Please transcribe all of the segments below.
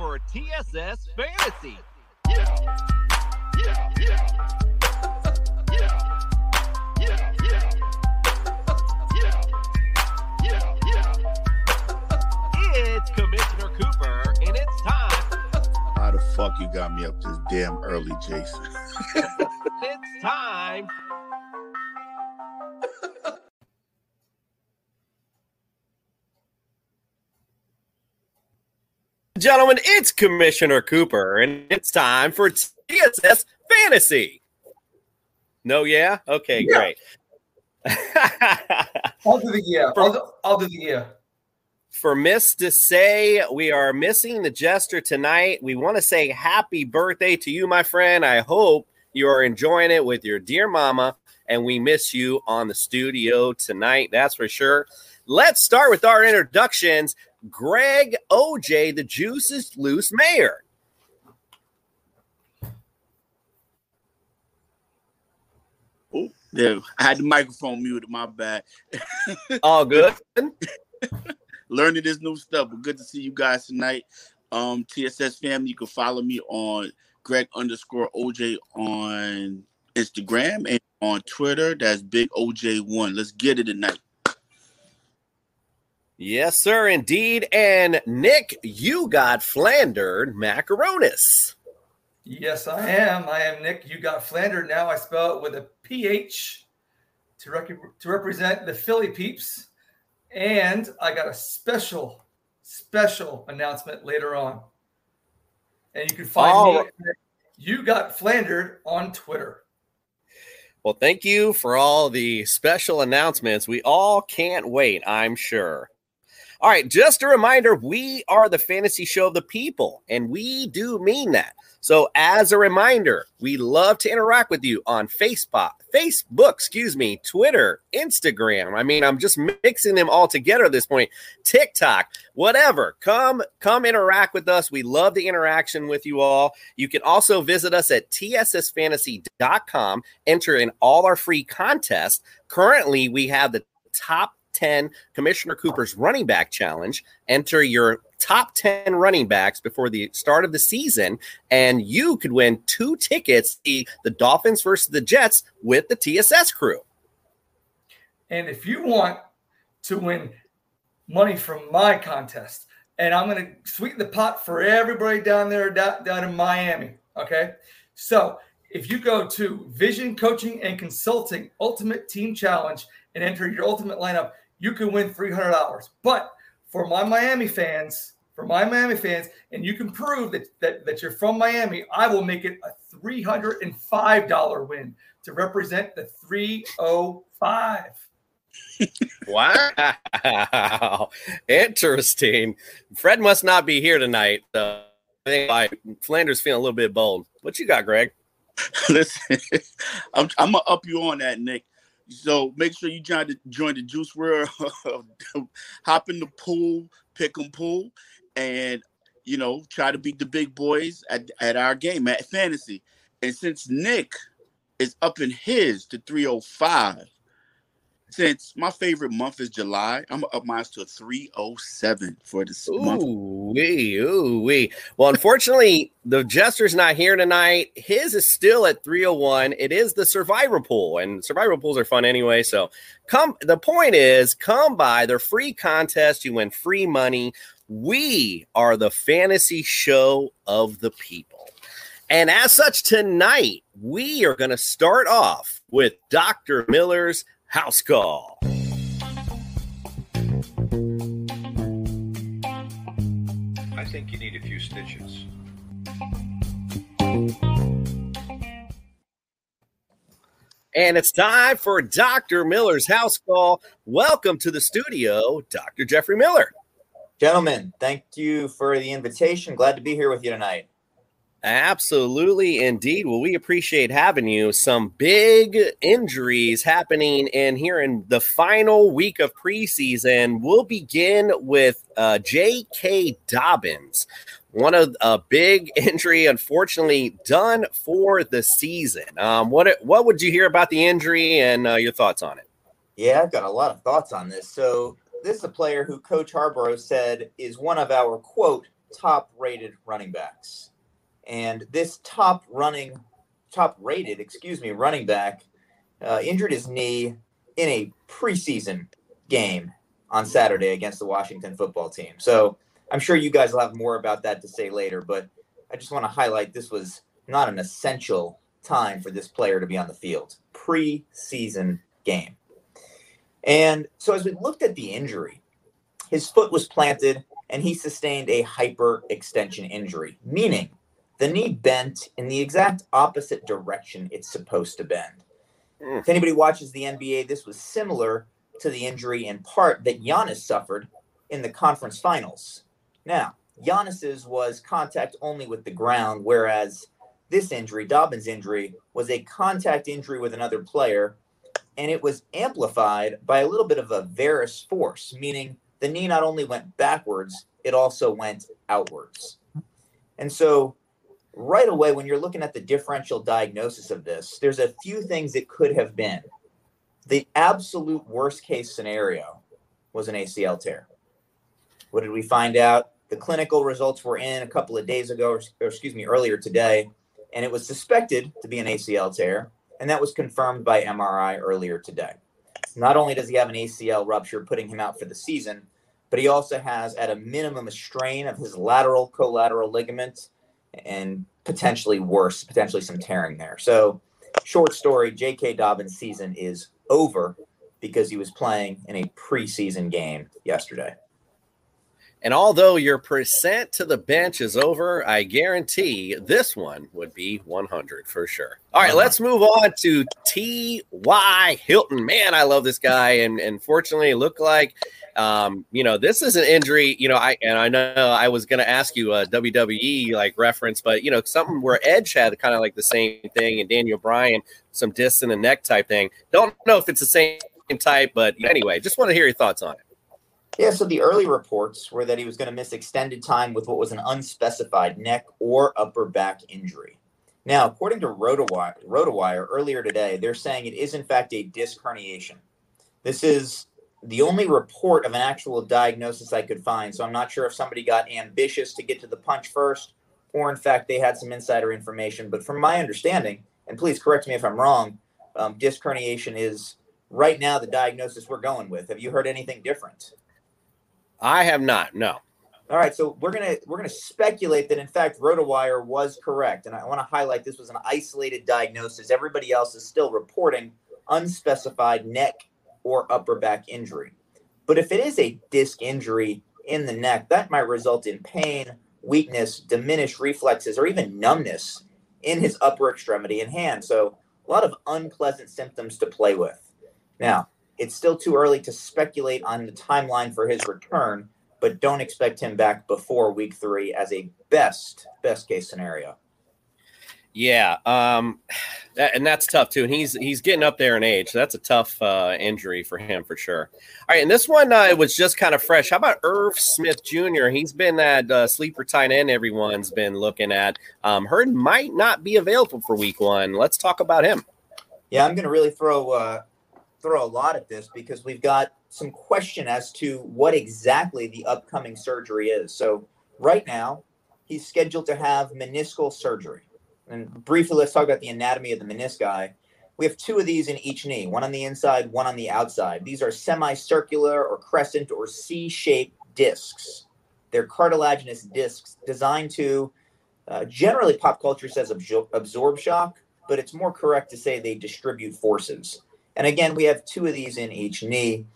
For a TSS Fantasy. Yeah, yeah, yeah. It's Commissioner Cooper, and it's time. How the fuck you got me up this damn early, Jason? it's time Gentlemen, it's Commissioner Cooper, and it's time for TSS Fantasy. No, yeah? Okay, yeah. great. I'll do the yeah. For, I'll, do, I'll do the yeah. For Miss to say we are missing the jester tonight. We want to say happy birthday to you, my friend. I hope you are enjoying it with your dear mama, and we miss you on the studio tonight. That's for sure. Let's start with our introductions. Greg OJ, the juice is loose mayor. Oh, yeah, I had the microphone muted. My bad. All good. Learning this new stuff, but good to see you guys tonight. Um, TSS family, you can follow me on Greg underscore OJ on Instagram and on Twitter. That's Big OJ One. Let's get it tonight. Yes, sir, indeed. And Nick, you got flandered macaronis. Yes, I am. I am Nick. You got flandered. Now I spell it with a PH to, rec- to represent the Philly peeps. And I got a special, special announcement later on. And you can find oh. me. You got flandered on Twitter. Well, thank you for all the special announcements. We all can't wait, I'm sure. All right, just a reminder we are the fantasy show of the people, and we do mean that. So, as a reminder, we love to interact with you on Facebook, Facebook, excuse me, Twitter, Instagram. I mean, I'm just mixing them all together at this point. TikTok, whatever. Come, come interact with us. We love the interaction with you all. You can also visit us at tssfantasy.com, enter in all our free contests. Currently, we have the top 10 Commissioner Cooper's running back challenge. Enter your top 10 running backs before the start of the season, and you could win two tickets to the Dolphins versus the Jets with the TSS crew. And if you want to win money from my contest, and I'm going to sweeten the pot for everybody down there down in Miami. Okay. So if you go to Vision Coaching and Consulting Ultimate Team Challenge and enter your ultimate lineup, you can win $300. But for my Miami fans, for my Miami fans, and you can prove that, that, that you're from Miami, I will make it a $305 win to represent the 305. wow. Interesting. Fred must not be here tonight. So I think like Flanders feeling a little bit bold. What you got, Greg? Listen, I'm, I'm gonna up you on that, Nick. So make sure you join the join the Juice World, hop in the pool, pick 'em pool, and you know try to beat the big boys at, at our game at fantasy. And since Nick is up in his to 305, since my favorite month is July, I'm up mine to a 307 for this Ooh month. wee, ooh wee. Well, unfortunately, the jester's not here tonight. His is still at 301. It is the survivor pool, and survivor pools are fun anyway. So come the point is come by. They're free contest. You win free money. We are the fantasy show of the people. And as such, tonight we are going to start off with Dr. Miller's house call. I think you need a few stitches. And it's time for Dr. Miller's house call. Welcome to the studio, Dr. Jeffrey Miller. Gentlemen, thank you for the invitation. Glad to be here with you tonight. Absolutely, indeed. Well, we appreciate having you. Some big injuries happening in here in the final week of preseason. We'll begin with uh, J.K. Dobbins, one of a big injury, unfortunately, done for the season. Um, what what would you hear about the injury and uh, your thoughts on it? Yeah, I've got a lot of thoughts on this. So, this is a player who Coach Harbaugh said is one of our quote top rated running backs. And this top running, top rated, excuse me, running back uh, injured his knee in a preseason game on Saturday against the Washington football team. So I'm sure you guys will have more about that to say later, but I just want to highlight this was not an essential time for this player to be on the field. Preseason game. And so as we looked at the injury, his foot was planted and he sustained a hyperextension injury, meaning the knee bent in the exact opposite direction it's supposed to bend. Mm. If anybody watches the NBA, this was similar to the injury in part that Giannis suffered in the conference finals. Now, Giannis's was contact only with the ground, whereas this injury, Dobbins' injury, was a contact injury with another player, and it was amplified by a little bit of a varus force, meaning the knee not only went backwards, it also went outwards. And so right away when you're looking at the differential diagnosis of this, there's a few things it could have been. The absolute worst case scenario was an ACL tear. What did we find out? The clinical results were in a couple of days ago, or, or excuse me, earlier today, and it was suspected to be an ACL tear, and that was confirmed by MRI earlier today. Not only does he have an ACL rupture, putting him out for the season, but he also has, at a minimum, a strain of his lateral collateral ligament and potentially worse, potentially some tearing there. So, short story J.K. Dobbins' season is over because he was playing in a preseason game yesterday. And although your percent to the bench is over, I guarantee this one would be 100 for sure. All right, let's move on to T.Y. Hilton. Man, I love this guy. And, and fortunately, it looked like, um, you know, this is an injury, you know, I and I know I was going to ask you a WWE like reference, but, you know, something where Edge had kind of like the same thing and Daniel Bryan, some disc in the neck type thing. Don't know if it's the same type, but anyway, just want to hear your thoughts on it. Yeah, so the early reports were that he was going to miss extended time with what was an unspecified neck or upper back injury. Now, according to RotoWire, RotoWire earlier today, they're saying it is in fact a disc herniation. This is the only report of an actual diagnosis I could find, so I'm not sure if somebody got ambitious to get to the punch first, or in fact they had some insider information. But from my understanding, and please correct me if I'm wrong, um, disc herniation is right now the diagnosis we're going with. Have you heard anything different? I have not. No. All right, so we're gonna we're gonna speculate that in fact RotoWire was correct, and I want to highlight this was an isolated diagnosis. Everybody else is still reporting unspecified neck or upper back injury. But if it is a disc injury in the neck, that might result in pain, weakness, diminished reflexes, or even numbness in his upper extremity and hand. So a lot of unpleasant symptoms to play with. Now, it's still too early to speculate on the timeline for his return, but don't expect him back before week three as a best best case scenario. Yeah, um, that, and that's tough too. And he's he's getting up there in age. So that's a tough uh, injury for him for sure. All right, and this one uh, was just kind of fresh. How about Irv Smith Jr.? He's been that uh, sleeper tight end everyone's been looking at. Um, heard might not be available for week one. Let's talk about him. Yeah, I'm going to really throw uh, throw a lot at this because we've got some question as to what exactly the upcoming surgery is. So right now, he's scheduled to have meniscal surgery. And briefly, let's talk about the anatomy of the menisci. We have two of these in each knee, one on the inside, one on the outside. These are semicircular or crescent or C-shaped discs. They're cartilaginous discs designed to uh, generally pop culture says absor- absorb shock, but it's more correct to say they distribute forces. And again, we have two of these in each knee.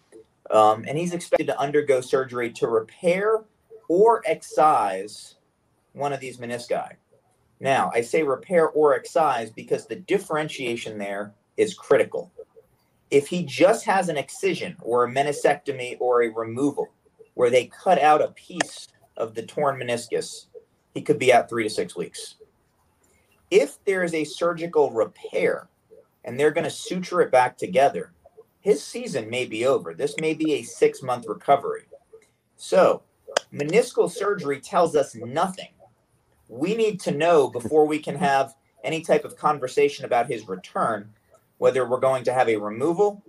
Um, and he's expected to undergo surgery to repair or excise one of these menisci. Now, I say repair or excise because the differentiation there is critical. If he just has an excision or a meniscectomy or a removal where they cut out a piece of the torn meniscus, he could be out three to six weeks. If there is a surgical repair and they're going to suture it back together, his season may be over. This may be a six month recovery. So, meniscal surgery tells us nothing. We need to know before we can have any type of conversation about his return whether we're going to have a removal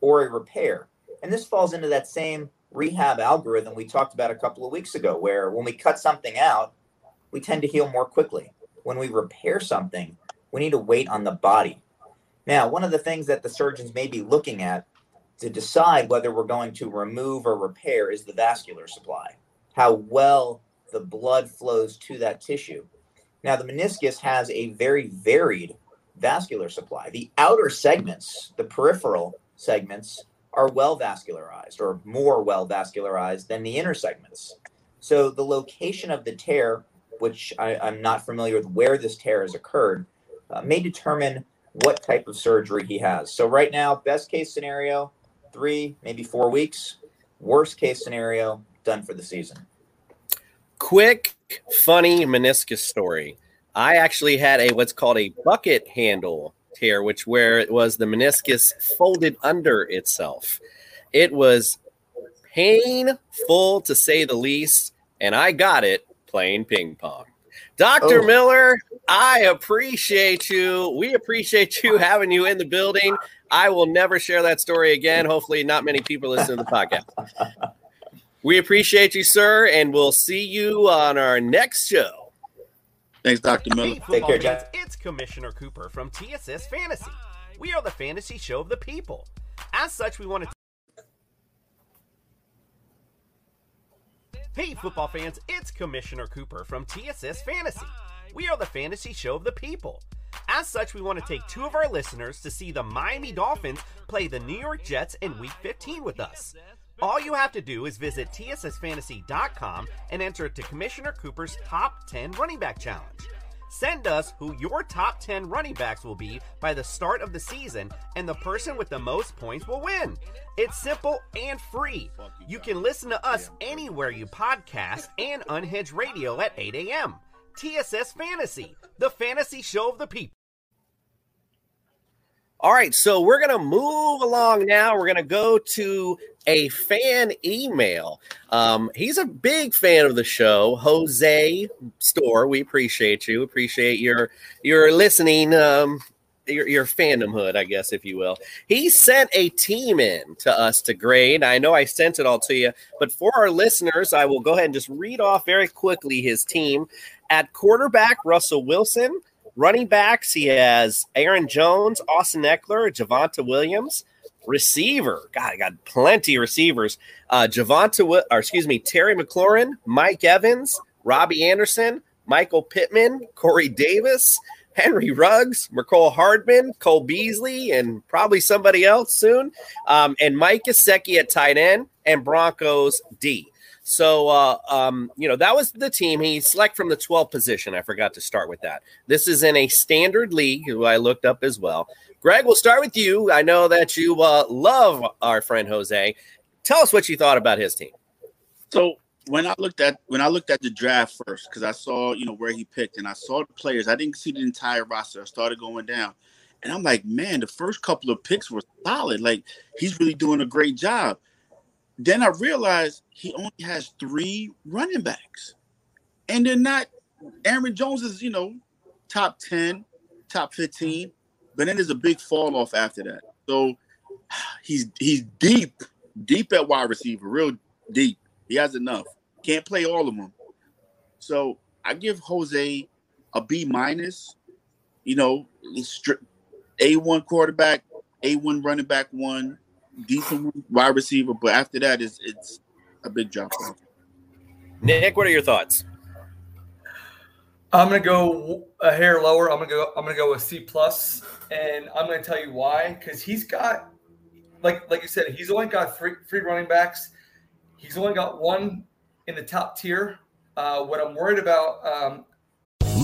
or a repair. And this falls into that same rehab algorithm we talked about a couple of weeks ago, where when we cut something out, we tend to heal more quickly. When we repair something, we need to wait on the body. Now, one of the things that the surgeons may be looking at to decide whether we're going to remove or repair is the vascular supply, how well the blood flows to that tissue. Now, the meniscus has a very varied vascular supply. The outer segments, the peripheral segments, are well vascularized or more well vascularized than the inner segments. So the location of the tear, which I, am not familiar with where this tear has occurred, uh, may determine what type of surgery he has. So right now, best case scenario, three, maybe four weeks. Worst case scenario, done for the season. Quick, funny meniscus story. I actually had a what's called a bucket handle tear, which where it was the meniscus folded under itself. It was painful to say the least, and I got it playing ping pong. Dr. Oh. Miller, I appreciate you. We appreciate you having you in the building. I will never share that story again. Hopefully, not many people listen to the podcast. We appreciate you, sir, and we'll see you on our next show. Thanks, Dr. Miller. Hey, Take care, Jack. It's Commissioner Cooper from TSS Fantasy. We are the fantasy show of the people. As such, we want to. Hey, football fans, it's Commissioner Cooper from TSS Fantasy. We are the fantasy show of the people. As such, we want to take two of our listeners to see the Miami Dolphins play the New York Jets in Week 15 with us. All you have to do is visit TSSFantasy.com and enter to Commissioner Cooper's Top 10 Running Back Challenge. Send us who your top 10 running backs will be by the start of the season, and the person with the most points will win. It's simple and free. You can listen to us anywhere you podcast and Unhinged Radio at 8 a.m. TSS Fantasy, the fantasy show of the people. All right, so we're going to move along now. We're going to go to a fan email. Um, he's a big fan of the show, Jose Store. We appreciate you. Appreciate your your listening, um, your your fandomhood, I guess, if you will. He sent a team in to us to grade. I know I sent it all to you, but for our listeners, I will go ahead and just read off very quickly his team. At quarterback, Russell Wilson. Running backs, he has Aaron Jones, Austin Ekeler, Javonte Williams. Receiver, God, I got plenty of receivers. Uh, Javonte, or excuse me, Terry McLaurin, Mike Evans, Robbie Anderson, Michael Pittman, Corey Davis, Henry Ruggs, Mecole Hardman, Cole Beasley, and probably somebody else soon. Um, and Mike Gesicki at tight end and Broncos D. So, uh, um, you know, that was the team. He select from the 12th position. I forgot to start with that. This is in a standard league, who I looked up as well. Greg, we'll start with you. I know that you uh, love our friend Jose. Tell us what you thought about his team. So when I looked at when I looked at the draft first, because I saw you know where he picked and I saw the players, I didn't see the entire roster. I started going down, and I'm like, man, the first couple of picks were solid. Like he's really doing a great job. Then I realized he only has three running backs, and they're not. Aaron Jones is, you know, top ten, top fifteen, but then there's a big fall off after that. So he's he's deep, deep at wide receiver, real deep. He has enough. Can't play all of them. So I give Jose a B minus. You know, A one quarterback, A one running back one, decent wide receiver, but after that, it's it's a big drop off. Nick, what are your thoughts? I'm gonna go a hair lower. I'm gonna go. I'm gonna go with C plus, and I'm gonna tell you why. Because he's got, like like you said, he's only got three three running backs. He's only got one in the top tier. Uh, what I'm worried about. Um,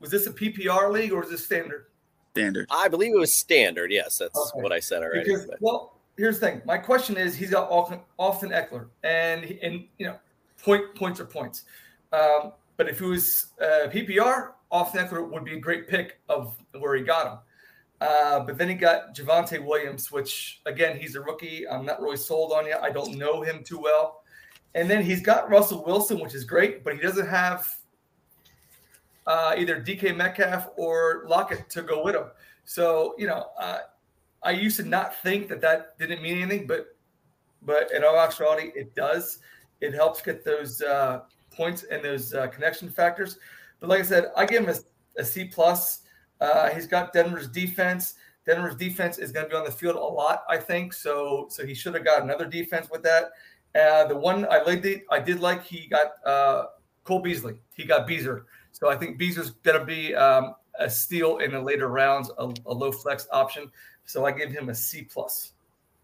Was this a PPR league or is this standard? Standard. I believe it was standard. Yes, that's okay. what I said already. Because, well, here's the thing. My question is, he's got Austin, Austin Ekeler, and and you know, point points are points. Um, but if it was uh, PPR, Austin Ekeler would be a great pick of where he got him. Uh, but then he got Javonte Williams, which again, he's a rookie. I'm not really sold on yet. I don't know him too well. And then he's got Russell Wilson, which is great, but he doesn't have uh, either DK Metcalf or Lockett to go with him. So you know, uh, I used to not think that that didn't mean anything, but but in all actuality, it does. It helps get those uh, points and those uh, connection factors. But like I said, I give him a, a C plus. Uh, he's got Denver's defense. Denver's defense is going to be on the field a lot, I think. So so he should have got another defense with that. Uh, the one I it, I did like, he got uh, Cole Beasley. He got Beazer. So I think Beazer's going to be um, a steal in the later rounds, a, a low flex option. So I give him a C plus.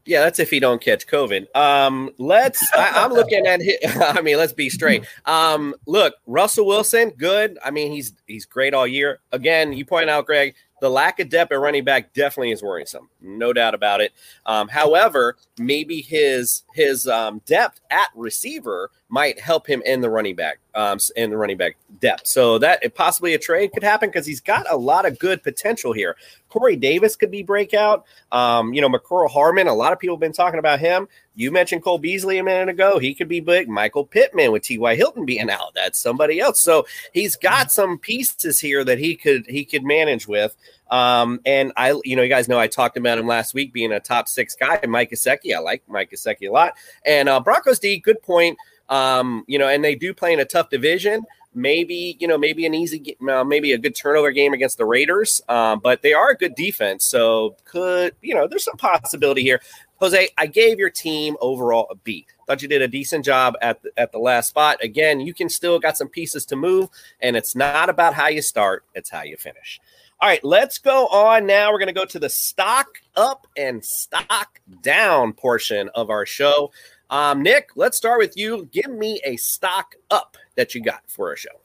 Yeah, that's if he don't catch COVID. Um, let's. I, am looking at. His, I mean, let's be straight. Um, look, Russell Wilson, good. I mean, he's he's great all year. Again, you point out, Greg, the lack of depth at running back definitely is worrisome, no doubt about it. Um, however, maybe his his um, depth at receiver might help him in the running back um, in the running back depth. So that possibly a trade could happen because he's got a lot of good potential here. Corey Davis could be breakout. Um, you know, Mecole Hardman. A lot of people have been talking about him. You mentioned Cole Beasley a minute ago. He could be big. Michael Pittman with T.Y. Hilton being out. That's somebody else. So he's got some pieces here that he could he could manage with. Um, and I, you know, you guys know I talked about him last week being a top six guy. Mike Gesicki, I like Mike Gesicki a lot. And uh, Broncos D, good point. Um, you know, and they do play in a tough division. Maybe you know, maybe an easy, uh, maybe a good turnover game against the Raiders. Um, but they are a good defense, so could you know, there's some possibility here. Jose, I gave your team overall a B. Thought you did a decent job at the, at the last spot. Again, you can still got some pieces to move, and it's not about how you start; it's how you finish. All right, let's go on now. We're going to go to the stock up and stock down portion of our show. Um, Nick, let's start with you. Give me a stock up that you got for our show.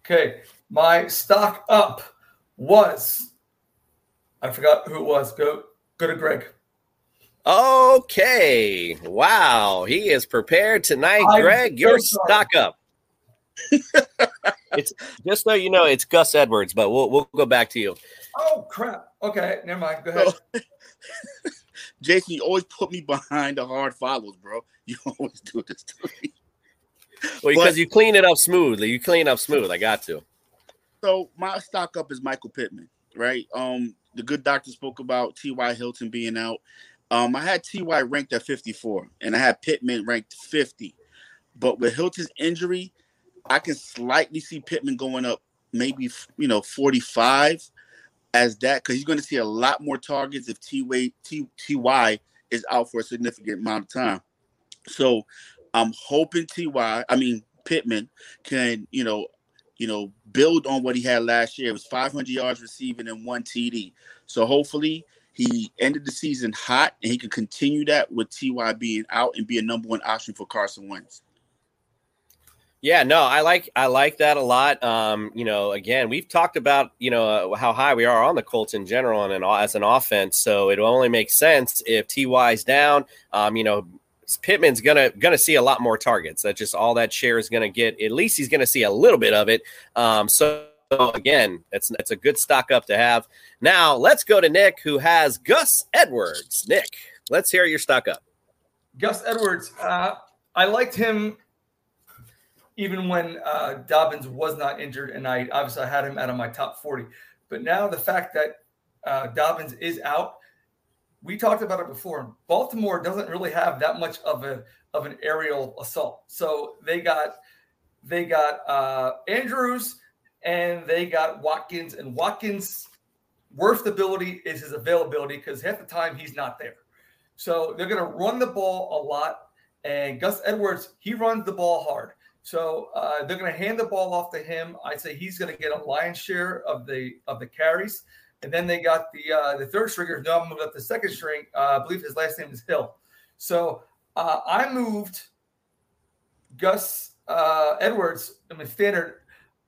Okay, my stock up was I forgot who it was. Go go to Greg. Okay. Wow. He is prepared tonight. I'm Greg, your stock up. it's just so you know, it's Gus Edwards, but we'll we'll go back to you. Oh crap. Okay, never mind. Go ahead. Jason, you always put me behind the hard follows, bro. You always do this to me. Well, because you clean it up smoothly. You clean up smooth. I got to. So my stock up is Michael Pittman, right? Um, the good doctor spoke about T.Y. Hilton being out. Um, I had T.Y. ranked at 54, and I had Pittman ranked 50. But with Hilton's injury, I can slightly see Pittman going up, maybe you know 45 as that because he's going to see a lot more targets if T T Ty is out for a significant amount of time. So I'm hoping Ty, I mean Pittman, can you know, you know, build on what he had last year. It was 500 yards receiving and one TD. So hopefully he ended the season hot and he can continue that with Ty being out and be a number one option for Carson Wentz. Yeah, no, I like I like that a lot. Um, you know, again, we've talked about you know uh, how high we are on the Colts in general and an, as an offense. So it only makes sense if Ty's down. Um, you know, Pittman's gonna gonna see a lot more targets. That's just all that share is gonna get. At least he's gonna see a little bit of it. Um, so again, it's it's a good stock up to have. Now let's go to Nick, who has Gus Edwards. Nick, let's hear your stock up. Gus Edwards, uh, I liked him even when uh, Dobbins was not injured, and I obviously I had him out of my top 40. But now the fact that uh, Dobbins is out, we talked about it before. Baltimore doesn't really have that much of a of an aerial assault, so they got they got uh, Andrews and they got Watkins, and Watkins' worst ability is his availability because half the time he's not there. So they're going to run the ball a lot, and Gus Edwards he runs the ball hard. So uh, they're going to hand the ball off to him. I'd say he's going to get a lion's share of the of the carries. And then they got the uh, the third stringer. No, I'm moved up the second string. Uh, I believe his last name is Hill. So uh, I moved Gus uh, Edwards I mean standard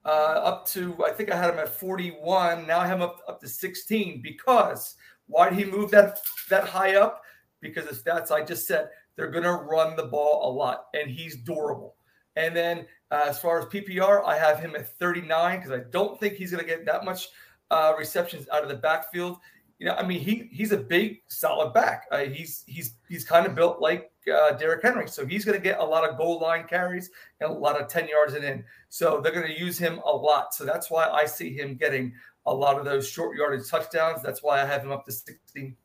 uh, up to I think I had him at 41. Now I have him up up to 16 because why did he move that that high up? Because the stats I just said they're going to run the ball a lot, and he's durable. And then uh, as far as PPR, I have him at 39 because I don't think he's going to get that much uh, receptions out of the backfield. You know, I mean, he he's a big, solid back. Uh, he's he's he's kind of built like uh, Derrick Henry, so he's going to get a lot of goal line carries and a lot of 10 yards and in. So they're going to use him a lot. So that's why I see him getting a lot of those short yardage touchdowns. That's why I have him up to 16.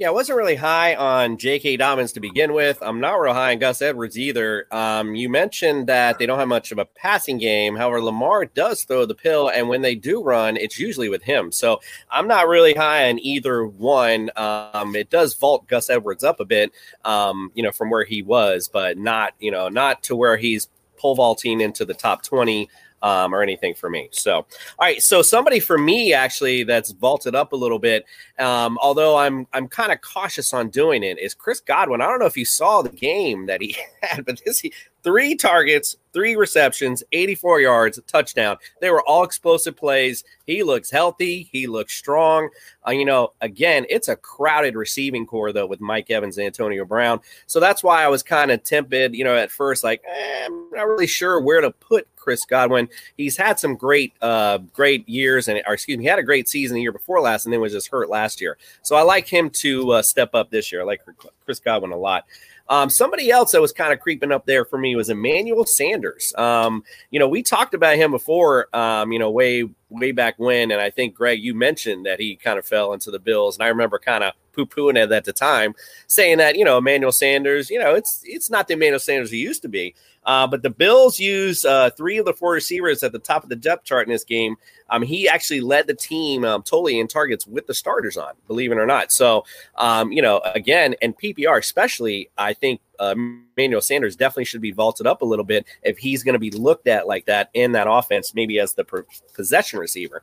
Yeah, I wasn't really high on J.K. Dobbins to begin with. I'm not real high on Gus Edwards either. Um, you mentioned that they don't have much of a passing game. However, Lamar does throw the pill, and when they do run, it's usually with him. So I'm not really high on either one. Um, it does vault Gus Edwards up a bit, um, you know, from where he was, but not, you know, not to where he's pole vaulting into the top 20 um, or anything for me. So, all right. So somebody for me actually that's vaulted up a little bit, um, although I'm I'm kind of cautious on doing it, is Chris Godwin. I don't know if you saw the game that he had, but this he, three targets, three receptions, 84 yards, a touchdown. They were all explosive plays. He looks healthy. He looks strong. Uh, you know, again, it's a crowded receiving corps though with Mike Evans and Antonio Brown. So that's why I was kind of tempted. You know, at first, like eh, I'm not really sure where to put Chris Godwin. He's had some great, uh, great years, and or excuse me, he had a great season the year before last, and then was just hurt last year. So I like him to uh, step up this year. I like Chris Godwin a lot. Um, somebody else that was kind of creeping up there for me was Emmanuel Sanders. Um, you know, we talked about him before, um, you know, way, way back when. And I think, Greg, you mentioned that he kind of fell into the Bills. And I remember kind of poo pooing it at the time, saying that, you know, Emmanuel Sanders, you know, it's, it's not the Emmanuel Sanders he used to be. Uh, but the Bills use uh, three of the four receivers at the top of the depth chart in this game. Um, he actually led the team um, totally in targets with the starters on, believe it or not. So, um, you know, again, and PPR especially, I think uh, Emmanuel Sanders definitely should be vaulted up a little bit if he's going to be looked at like that in that offense, maybe as the per- possession receiver.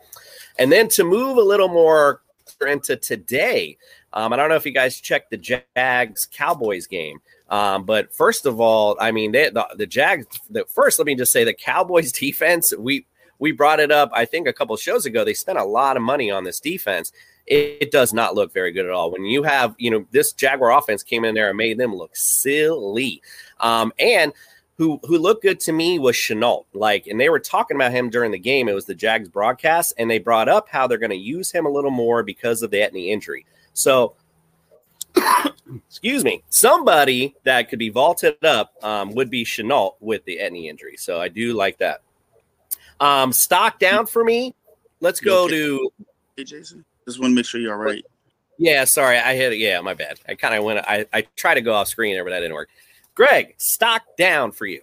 And then to move a little more into today, um, I don't know if you guys checked the Jags Cowboys game. Um, but first of all, I mean, they, the, the Jags. The, first, let me just say the Cowboys defense. We we brought it up, I think, a couple shows ago. They spent a lot of money on this defense. It, it, does not look very good at all. When you have, you know, this Jaguar offense came in there and made them look silly. Um, and who who looked good to me was Shenault. Like, and they were talking about him during the game. It was the Jags broadcast, and they brought up how they're going to use him a little more because of the Etienne injury. So excuse me, somebody that could be vaulted up um, would be Shenault with the Etienne injury. So I do like that. Um, stock down for me. Let's go okay? to. Hey, Jason. Just want to make sure you're all right. Yeah, sorry, I hit it. Yeah, my bad. I kind of went. I I tried to go off screen there, but that didn't work. Greg, stock down for you.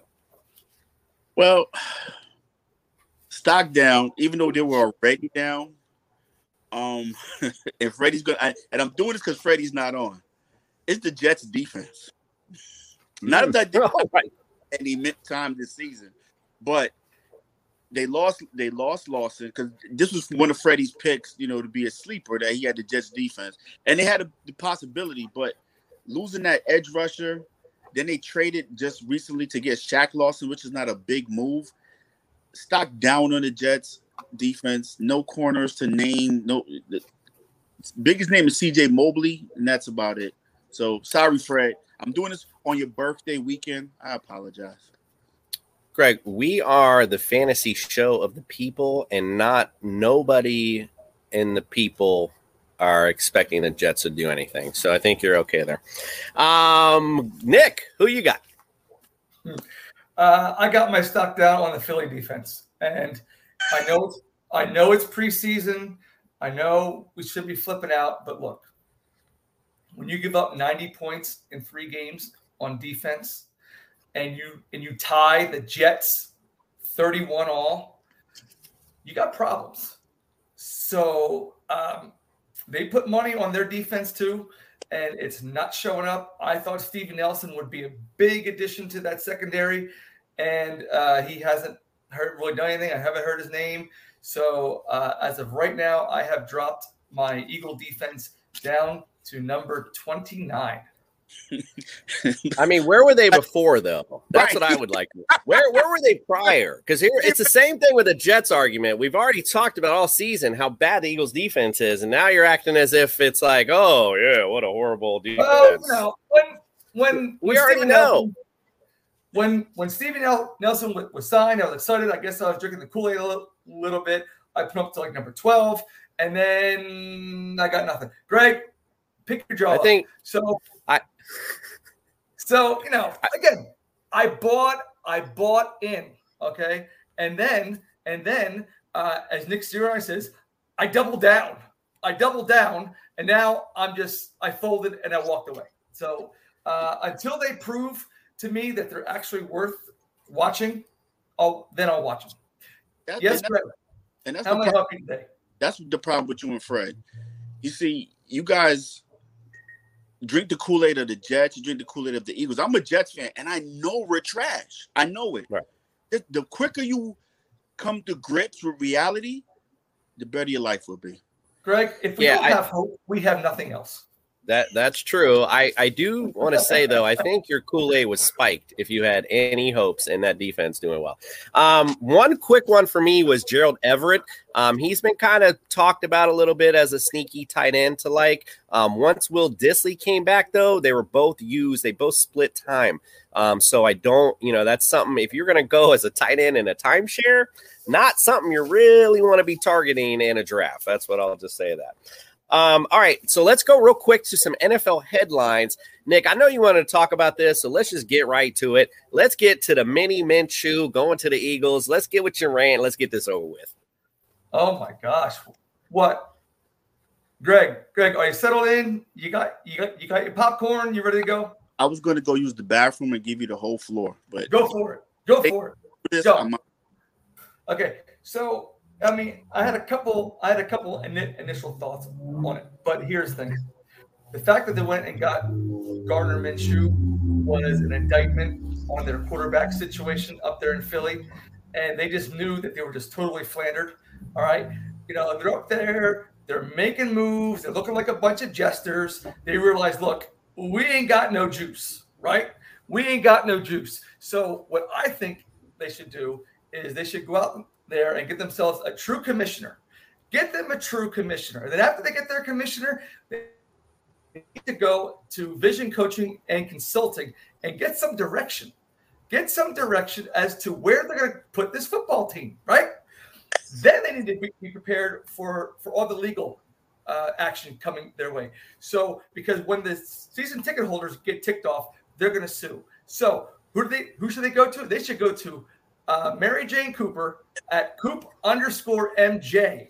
Well, stock down, even though they were already down. Um, if Freddie's gonna, and I'm doing this because Freddie's not on it's the Jets defense. Not if that they oh, right. any time this season, but they lost. They lost Lawson because this was one of Freddie's picks. You know, to be a sleeper that he had the Jets defense, and they had a, the possibility, but losing that edge rusher, Then they traded just recently to get Shaq Lawson, which is not a big move. Stock down on the Jets defense. No corners to name. No, the biggest name is C.J. Mobley, and that's about it. So sorry, Fred. I'm doing this on your birthday weekend. I apologize. Greg, we are the fantasy show of the people, and not nobody in the people are expecting the Jets to do anything. So I think you're okay there. Um, Nick, who you got? Uh, I got my stock down on the Philly defense, and I know I know it's preseason. I know we should be flipping out, but look, when you give up 90 points in three games on defense, and you and you tie the Jets 31 all, you got problems. So um, they put money on their defense too, and it's not showing up. I thought Steven Nelson would be a big addition to that secondary, and uh, he hasn't heard, really done anything. I haven't heard his name. So uh, as of right now, I have dropped my Eagle defense down to number 29. I mean, where were they before though? That's what I would like. Where where were they prior? Because here it's the same thing with the Jets argument. We've already talked about all season how bad the Eagles defense is, and now you're acting as if it's like, oh yeah, what a horrible oh, defense. Well, you know, when when we when already Steven know. Nelson- when when Steven Nel- Nelson was, was signed, I was excited. I guess I was drinking the Kool Aid a little, little bit. I put up to like number twelve, and then I got nothing. Greg, pick your jaw. I up. think so. So you know, again, I bought, I bought in, okay, and then and then uh, as Nick Sirianni says, I doubled down. I doubled down, and now I'm just I folded and I walked away. So uh, until they prove to me that they're actually worth watching, I'll then I'll watch them. That- yes, and, that- and that's How the may I pro- today? that's the problem with you and Fred. You see, you guys drink the Kool Aid of the Jets, you drink the Kool Aid of the Eagles. I'm a Jets fan, and I know we're trash. I know it. Right. The, the quicker you come to grips with reality, the better your life will be. Greg, if we Yeah, don't I- have hope, we have nothing else. That that's true. I I do want to say though, I think your Kool Aid was spiked if you had any hopes in that defense doing well. Um, one quick one for me was Gerald Everett. Um, he's been kind of talked about a little bit as a sneaky tight end to like. Um, once Will Dissly came back though, they were both used. They both split time. Um, so I don't, you know, that's something. If you're to go as a tight end in a timeshare, not something you really want to be targeting in a draft. That's what I'll just say that. Um, all right, so let's go real quick to some NFL headlines. Nick, I know you wanted to talk about this, so let's just get right to it. Let's get to the mini Minshew going to the Eagles. Let's get with your rant. Let's get this over with. Oh my gosh. What? Greg, Greg, are you settled in? You got you got you got your popcorn? You ready to go? I was going to go use the bathroom and give you the whole floor, but Go for it. Go for it. Go. Okay. So I mean, I had a couple I had a couple ini- initial thoughts on it, but here's the thing. The fact that they went and got Gardner Minshew was an indictment on their quarterback situation up there in Philly. And they just knew that they were just totally flandered. All right. You know, they're up there, they're making moves, they're looking like a bunch of jesters. They realize, look, we ain't got no juice, right? We ain't got no juice. So what I think they should do is they should go out there and get themselves a true commissioner. Get them a true commissioner. And then after they get their commissioner, they need to go to vision coaching and consulting and get some direction. Get some direction as to where they're going to put this football team, right? Then they need to be prepared for for all the legal uh, action coming their way. So because when the season ticket holders get ticked off, they're going to sue. So who do they? Who should they go to? They should go to uh, Mary Jane Cooper at Coop underscore MJ.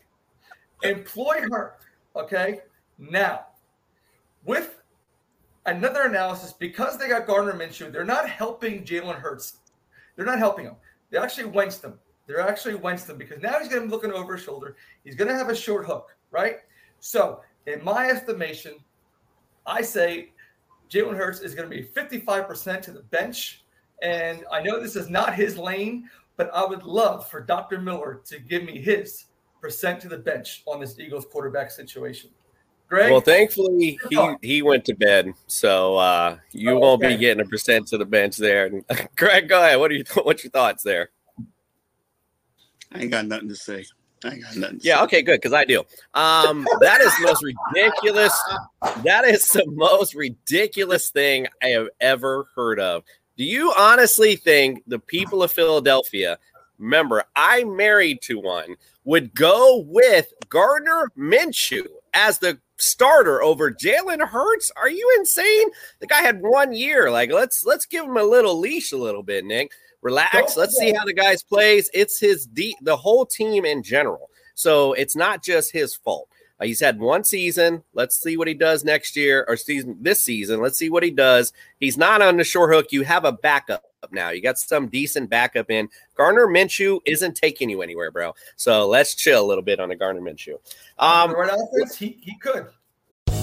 Employ her. Okay. Now, with another analysis, because they got Gardner Minshew, they're not helping Jalen Hurts. They're not helping him. They actually wenched them. They're actually wenched them because now he's going to be looking over his shoulder. He's going to have a short hook, right? So, in my estimation, I say Jalen Hurts is going to be 55% to the bench. And I know this is not his lane, but I would love for Dr. Miller to give me his percent to the bench on this Eagles quarterback situation. Greg. Well, thankfully he he went to bed, so uh, you Oh, won't okay. be getting a percent to the bench there. Greg, go ahead. What are you? What's your thoughts there? I ain't got nothing to say. I ain't got nothing. To Yeah, say. okay, good, because I do. Um, that is the most ridiculous. That is the most ridiculous thing I have ever heard of. Do you honestly think the people of Philadelphia, remember, I'm married to one, would go with Gardner Minshew as the starter over Jalen Hurts? Are you insane? The guy had one year. Like, let's let's give him a little leash, a little bit, Nick. Relax. Let's see how the guys plays. It's his de- the whole team in general. So it's not just his fault. Uh, he's had one season. Let's see what he does next year or season this season. Let's see what he does. He's not on the short hook. You have a backup now. You got some decent backup in. Gardner Minshew isn't taking you anywhere, bro. So let's chill a little bit on the Gardner Minshew. Um, the right offense, he, he could.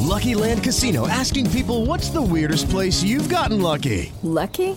Lucky Land Casino asking people what's the weirdest place you've gotten lucky? Lucky?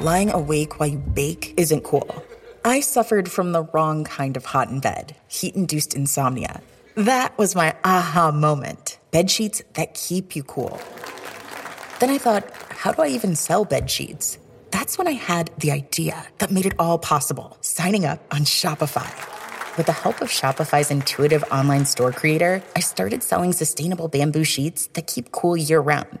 Lying awake while you bake isn't cool. I suffered from the wrong kind of hot in bed, heat induced insomnia. That was my aha moment. Bed sheets that keep you cool. Then I thought, how do I even sell bed sheets? That's when I had the idea that made it all possible signing up on Shopify. With the help of Shopify's intuitive online store creator, I started selling sustainable bamboo sheets that keep cool year round.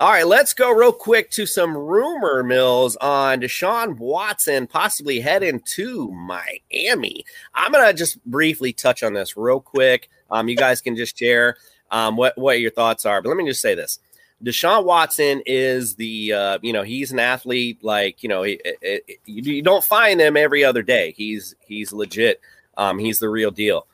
All right, let's go real quick to some rumor mills on Deshaun Watson possibly heading to Miami. I'm gonna just briefly touch on this real quick. Um, you guys can just share um, what what your thoughts are, but let me just say this: Deshaun Watson is the uh, you know he's an athlete like you know it, it- you, you don't find him every other day. He's he's legit. Um, he's the real deal.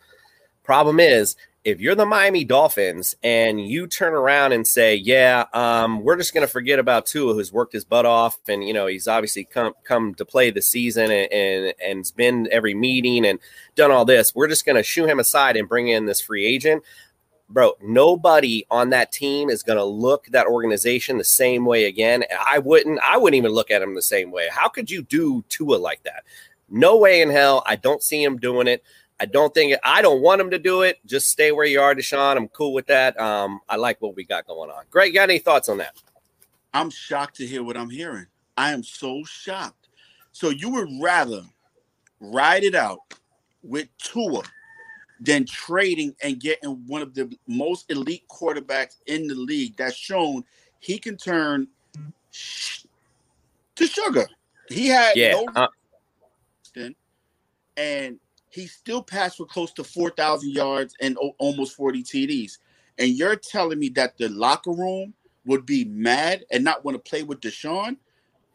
Problem is, if you're the Miami Dolphins and you turn around and say, "Yeah, um, we're just going to forget about Tua, who's worked his butt off, and you know he's obviously come come to play the season and and and's been every meeting and done all this. We're just going to shoo him aside and bring in this free agent." Bro, nobody on that team is going to look that organization the same way again. I wouldn't. I wouldn't even look at him the same way. How could you do Tua like that? No way in hell. I don't see him doing it. I don't think I don't want him to do it. Just stay where you are, Deshaun. I'm cool with that. Um, I like what we got going on. Greg, you got any thoughts on that? I'm shocked to hear what I'm hearing. I am so shocked. So you would rather ride it out with Tua than trading and getting one of the most elite quarterbacks in the league that's shown he can turn sh- to sugar. He had Yeah, no uh, and he still passed for close to 4,000 yards and o- almost 40 TDs. And you're telling me that the locker room would be mad and not want to play with Deshaun?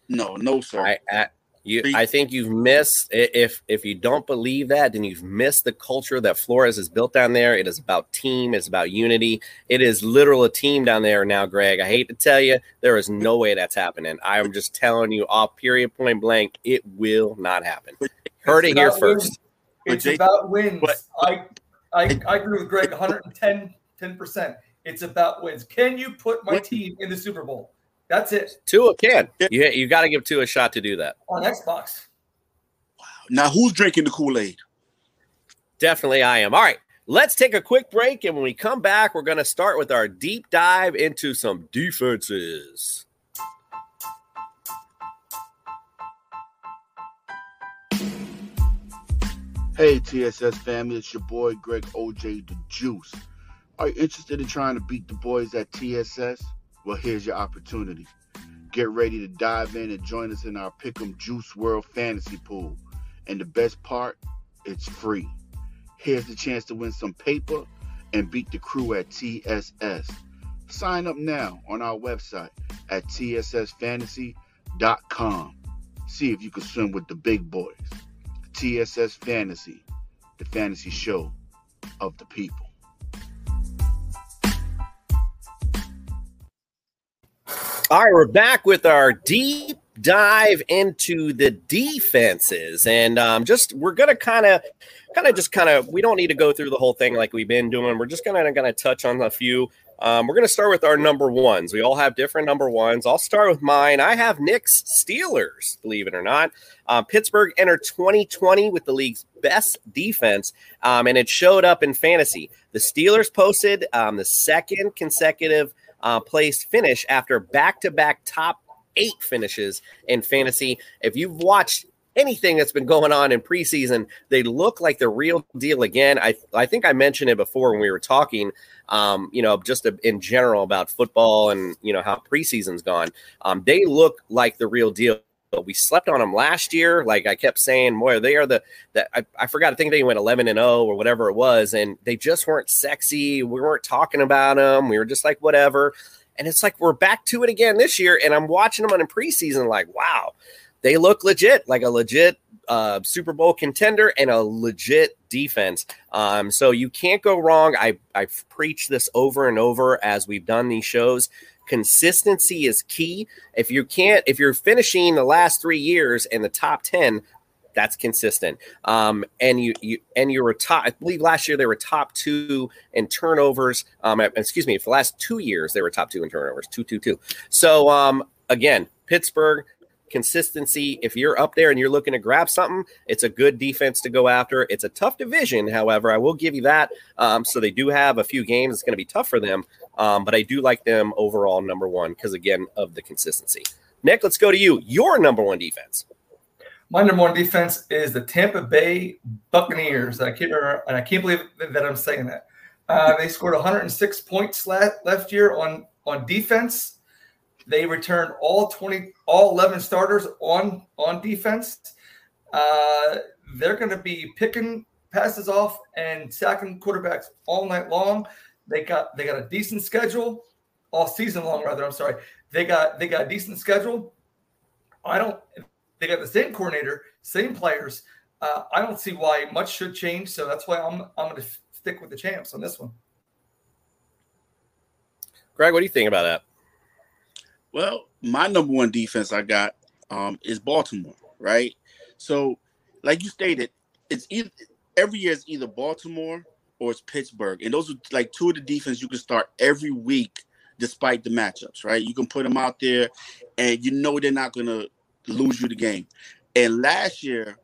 No, no, sir. I, I, you, I think you've missed. If if you don't believe that, then you've missed the culture that Flores has built down there. It is about team. It's about unity. It is literal a team down there now, Greg. I hate to tell you, there is no way that's happening. I'm just telling you, off period, point blank, it will not happen. Heard it here first. It's Jay- about wins. I, I I agree with Greg 110 10%. It's about wins. Can you put my team in the Super Bowl? That's it. Tua can. You you got to give Tua a shot to do that. On Xbox. Wow. Now, who's drinking the Kool Aid? Definitely, I am. All right, let's take a quick break. And when we come back, we're going to start with our deep dive into some defenses. Hey, TSS family, it's your boy Greg OJ the Juice. Are you interested in trying to beat the boys at TSS? Well, here's your opportunity. Get ready to dive in and join us in our Pick'em Juice World Fantasy Pool. And the best part, it's free. Here's the chance to win some paper and beat the crew at TSS. Sign up now on our website at tssfantasy.com. See if you can swim with the big boys. TSS Fantasy, the fantasy show of the people. All right, we're back with our deep dive into the defenses, and um, just we're gonna kind of, kind of just kind of. We don't need to go through the whole thing like we've been doing. We're just gonna gonna touch on a few. Um, we're gonna start with our number ones. We all have different number ones. I'll start with mine. I have Nick's Steelers. Believe it or not, uh, Pittsburgh entered 2020 with the league's best defense, um, and it showed up in fantasy. The Steelers posted um, the second consecutive uh, place finish after back to back top eight finishes in fantasy. If you've watched anything that's been going on in preseason, they look like the real deal again. I I think I mentioned it before when we were talking, um, you know, just in general about football and you know how preseason's gone. Um, they look like the real deal. We slept on them last year. Like I kept saying, boy, they are the that I, I forgot. I think they went 11 and 0 or whatever it was, and they just weren't sexy. We weren't talking about them. We were just like whatever. And it's like we're back to it again this year. And I'm watching them on in preseason, like, wow, they look legit, like a legit uh, Super Bowl contender and a legit defense. Um, so you can't go wrong. I I've preached this over and over as we've done these shows. Consistency is key. If you can't, if you're finishing the last three years in the top ten, that's consistent. Um, and you, you and you were top. I believe last year they were top two in turnovers. Um, excuse me, for the last two years they were top two in turnovers, two two two. So um, again, Pittsburgh consistency. If you're up there and you're looking to grab something, it's a good defense to go after. It's a tough division, however, I will give you that. Um, so they do have a few games. It's going to be tough for them, um, but I do like them overall number one because again of the consistency. Nick, let's go to you. Your number one defense. My number one defense is the Tampa Bay Buccaneers. I can't remember, and I can't believe that I'm saying that. Uh, they scored 106 points last, year on on defense. They returned all 20, all 11 starters on on defense. Uh, they're going to be picking passes off and sacking quarterbacks all night long. They got they got a decent schedule all season long. Rather, I'm sorry. They got they got a decent schedule. I don't. They got the same coordinator, same players. Uh, I don't see why much should change. So that's why I'm I'm going to stick with the champs on this one. Greg, what do you think about that? Well, my number one defense I got um, is Baltimore, right? So, like you stated, it's either every year it's either Baltimore or it's Pittsburgh, and those are like two of the defense you can start every week, despite the matchups, right? You can put them out there, and you know they're not gonna lose you the game. And last year,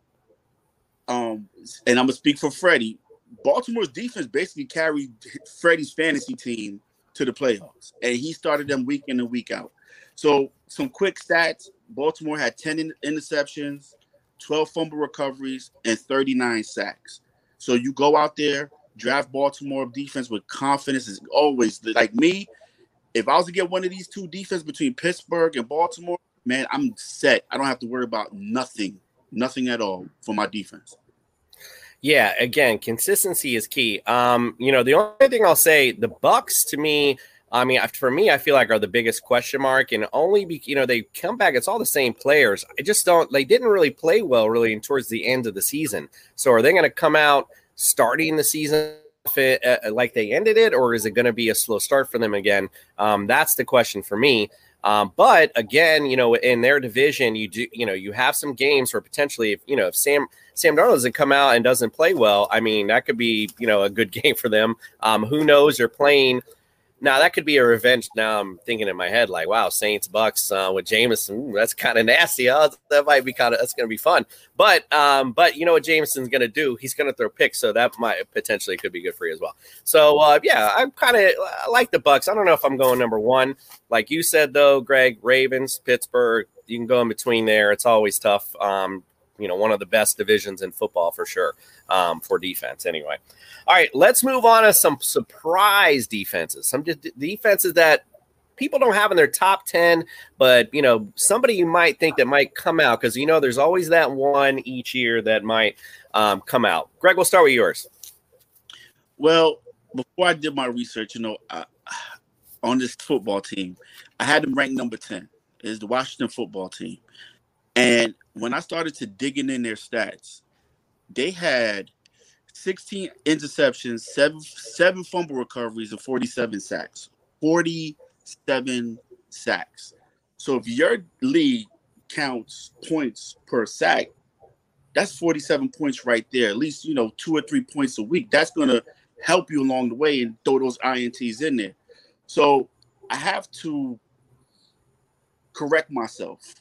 um, and I'm gonna speak for Freddie. Baltimore's defense basically carried Freddie's fantasy team to the playoffs, and he started them week in and week out. So, some quick stats: Baltimore had 10 interceptions, 12 fumble recoveries, and 39 sacks. So you go out there, draft Baltimore defense with confidence. Is always like me. If I was to get one of these two defense between Pittsburgh and Baltimore, man, I'm set. I don't have to worry about nothing, nothing at all for my defense. Yeah, again, consistency is key. Um, you know, the only thing I'll say, the Bucks to me, I mean, for me, I feel like are the biggest question mark, and only be, you know they come back. It's all the same players. I just don't. They didn't really play well, really, towards the end of the season. So, are they going to come out starting the season uh, like they ended it, or is it going to be a slow start for them again? Um, that's the question for me. Um, but again, you know, in their division, you do, you know, you have some games where potentially, if you know, if Sam Sam Darnold doesn't come out and doesn't play well, I mean, that could be, you know, a good game for them. Um, who knows? They're playing now that could be a revenge. Now I'm thinking in my head like, wow, Saints Bucks uh, with Jameis. Ooh, that's kind of nasty. Huh? That might be kind of that's going to be fun. But um, but you know what Jameis's going to do? He's going to throw picks, so that might potentially could be good for you as well. So uh, yeah, I'm kind of I like the Bucks. I don't know if I'm going number one, like you said though, Greg. Ravens, Pittsburgh. You can go in between there. It's always tough. Um, you know one of the best divisions in football for sure um, for defense. Anyway, all right, let's move on to some surprise defenses. Some de- defenses that people don't have in their top 10 but you know somebody you might think that might come out because you know there's always that one each year that might um, come out greg we'll start with yours well before i did my research you know I, on this football team i had them ranked number 10 is the washington football team and when i started to digging in their stats they had 16 interceptions seven seven fumble recoveries and 47 sacks 47 sacks. So if your league counts points per sack, that's 47 points right there. At least, you know, two or three points a week. That's to help you along the way and throw those INTs in there. So I have to correct myself.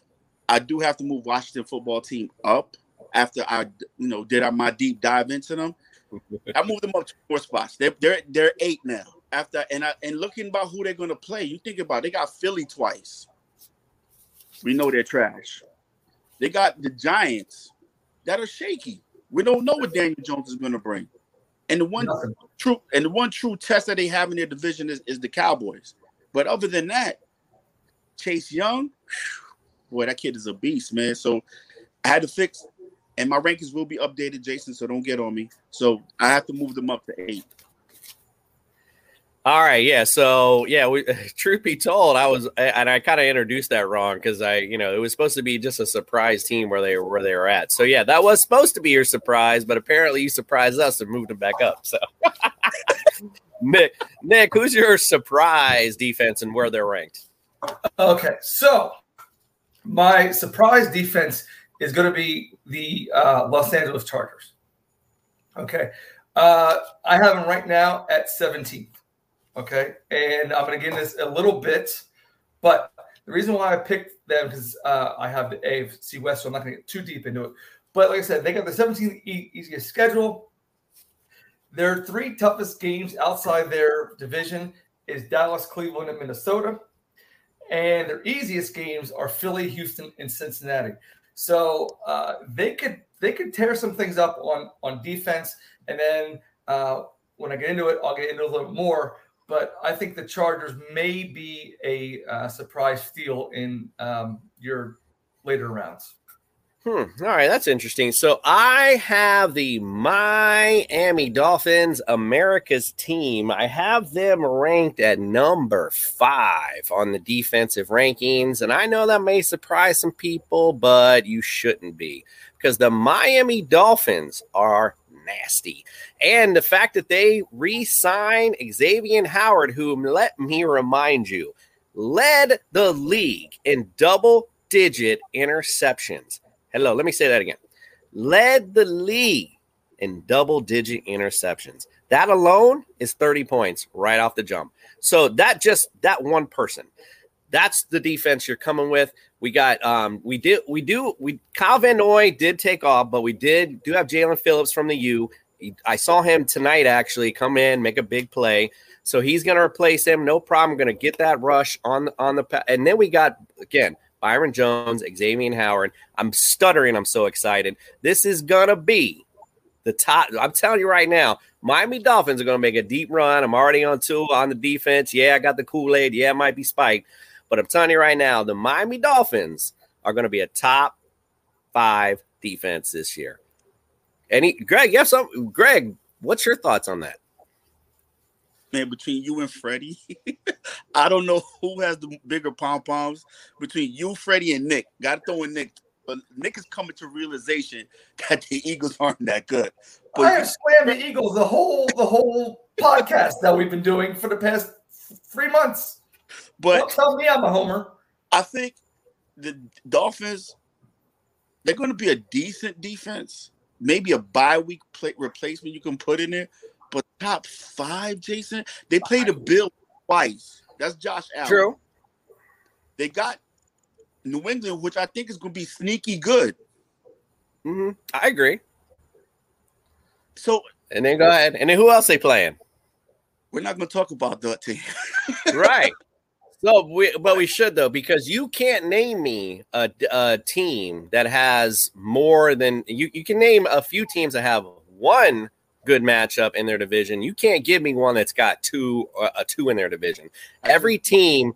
I do have to move Washington football team up after I, you know, did my deep dive into them. I moved them up to four spots. They're they're they're eight now after and I, and looking about who they're going to play, you think about it, they got Philly twice. We know they're trash. They got the Giants that are shaky. We don't know what Daniel Jones is going to bring. And the one Nothing. true and the one true test that they have in their division is, is the Cowboys. But other than that, Chase Young, boy, that kid is a beast, man. So I had to fix, and my rankings will be updated, Jason. So don't get on me. So I have to move them up to eight. All right, yeah. So yeah, we, truth be told, I was and I kind of introduced that wrong because I, you know, it was supposed to be just a surprise team where they where they were at. So yeah, that was supposed to be your surprise, but apparently you surprised us and moved them back up. So Nick, Nick, who's your surprise defense and where they're ranked? Okay, so my surprise defense is going to be the uh, Los Angeles Chargers. Okay, uh, I have them right now at 17th. Okay. And I'm going to get this a little bit, but the reason why I picked them because uh, I have the AFC West, so I'm not going to get too deep into it. But like I said, they got the 17th e- easiest schedule. Their three toughest games outside their division is Dallas, Cleveland, and Minnesota. And their easiest games are Philly, Houston, and Cincinnati. So uh, they could they could tear some things up on on defense. And then uh, when I get into it, I'll get into a little more but I think the Chargers may be a uh, surprise steal in um, your later rounds. Hmm. All right, that's interesting. So I have the Miami Dolphins, America's team. I have them ranked at number five on the defensive rankings. And I know that may surprise some people, but you shouldn't be because the Miami Dolphins are nasty. And the fact that they re signed Xavier Howard, who, let me remind you, led the league in double digit interceptions. Hello, let me say that again. Led the league in double digit interceptions. That alone is 30 points right off the jump. So that just that one person. That's the defense you're coming with. We got um we did we do we Kyle Van Noy did take off, but we did do have Jaelan Phillips from the U. I saw him tonight actually come in, make a big play. So he's going to replace him, no problem. Going to get that rush on on the and then we got again Byron Jones, Xavier Howard. I'm stuttering. I'm so excited. This is gonna be the top. I'm telling you right now, Miami Dolphins are gonna make a deep run. I'm already on two on the defense. Yeah, I got the Kool Aid. Yeah, it might be spiked, but I'm telling you right now, the Miami Dolphins are gonna be a top five defense this year. Any Greg, you have some Greg, what's your thoughts on that? Man, between you and Freddie, I don't know who has the bigger pom poms between you, Freddie, and Nick. Got to throw in Nick, but Nick is coming to realization that the Eagles aren't that good. But I have slammed the Eagles the whole the whole podcast that we've been doing for the past three months. But don't tell me I'm a homer. I think the Dolphins they're going to be a decent defense maybe a bye week play, replacement you can put in there. But top five, Jason, they played a Bill twice. That's Josh Allen. True. They got New England, which I think is going to be sneaky good. Mm-hmm. I agree. So and then go ahead. And then who else they playing? We're not going to talk about that team. right. So, we, but we should though, because you can't name me a, a team that has more than you. You can name a few teams that have one good matchup in their division. You can't give me one that's got two uh, a two in their division. Every team.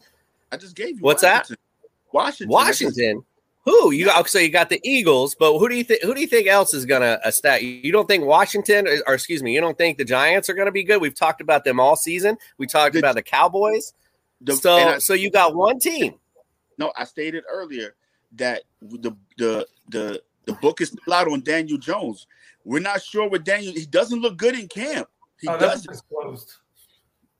I just gave you. What's Washington. that? Washington. Washington. Who you got? So you got the Eagles, but who do you think? Who do you think else is gonna uh, stat? You don't think Washington, or, or excuse me, you don't think the Giants are gonna be good? We've talked about them all season. We talked The- about the Cowboys. The- so, I- so you got one team. No, I stated earlier that the the the the book is out on Daniel Jones. We're not sure what Daniel. He doesn't look good in camp. He Oh, that's doesn't disclosed.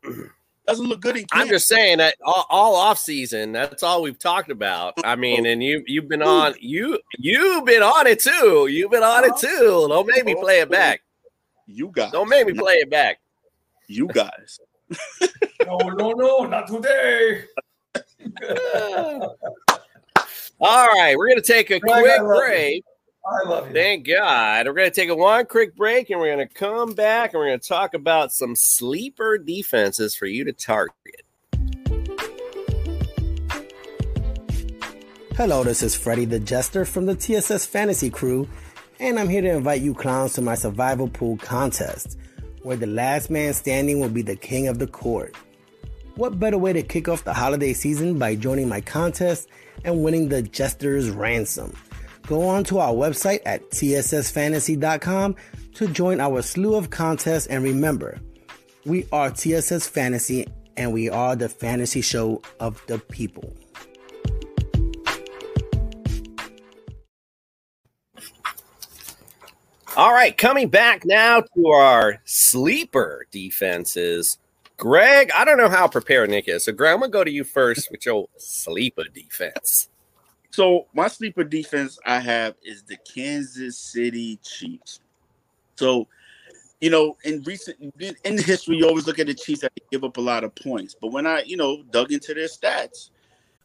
doesn't look good in camp. I'm just saying that all, all off season, that's all we've talked about. I mean, and you you've been on you you've been on it too. You've been on it too. Don't make me oh, play it back. You guys. Don't make me play it back. You guys. No, no, no, not today. All right, we're gonna take a quick break. I love you. Thank God. We're going to take a one quick break and we're going to come back and we're going to talk about some sleeper defenses for you to target. Hello, this is Freddie the Jester from the TSS Fantasy Crew, and I'm here to invite you clowns to my survival pool contest, where the last man standing will be the king of the court. What better way to kick off the holiday season by joining my contest and winning the Jester's ransom? Go on to our website at tssfantasy.com to join our slew of contests and remember, we are TSS Fantasy and we are the fantasy show of the people. All right, coming back now to our sleeper defenses. Greg, I don't know how prepared Nick is. So, Greg, I'm going to go to you first with your sleeper defense. So my sleeper defense I have is the Kansas City Chiefs. So, you know, in recent in history, you always look at the Chiefs that give up a lot of points. But when I, you know, dug into their stats,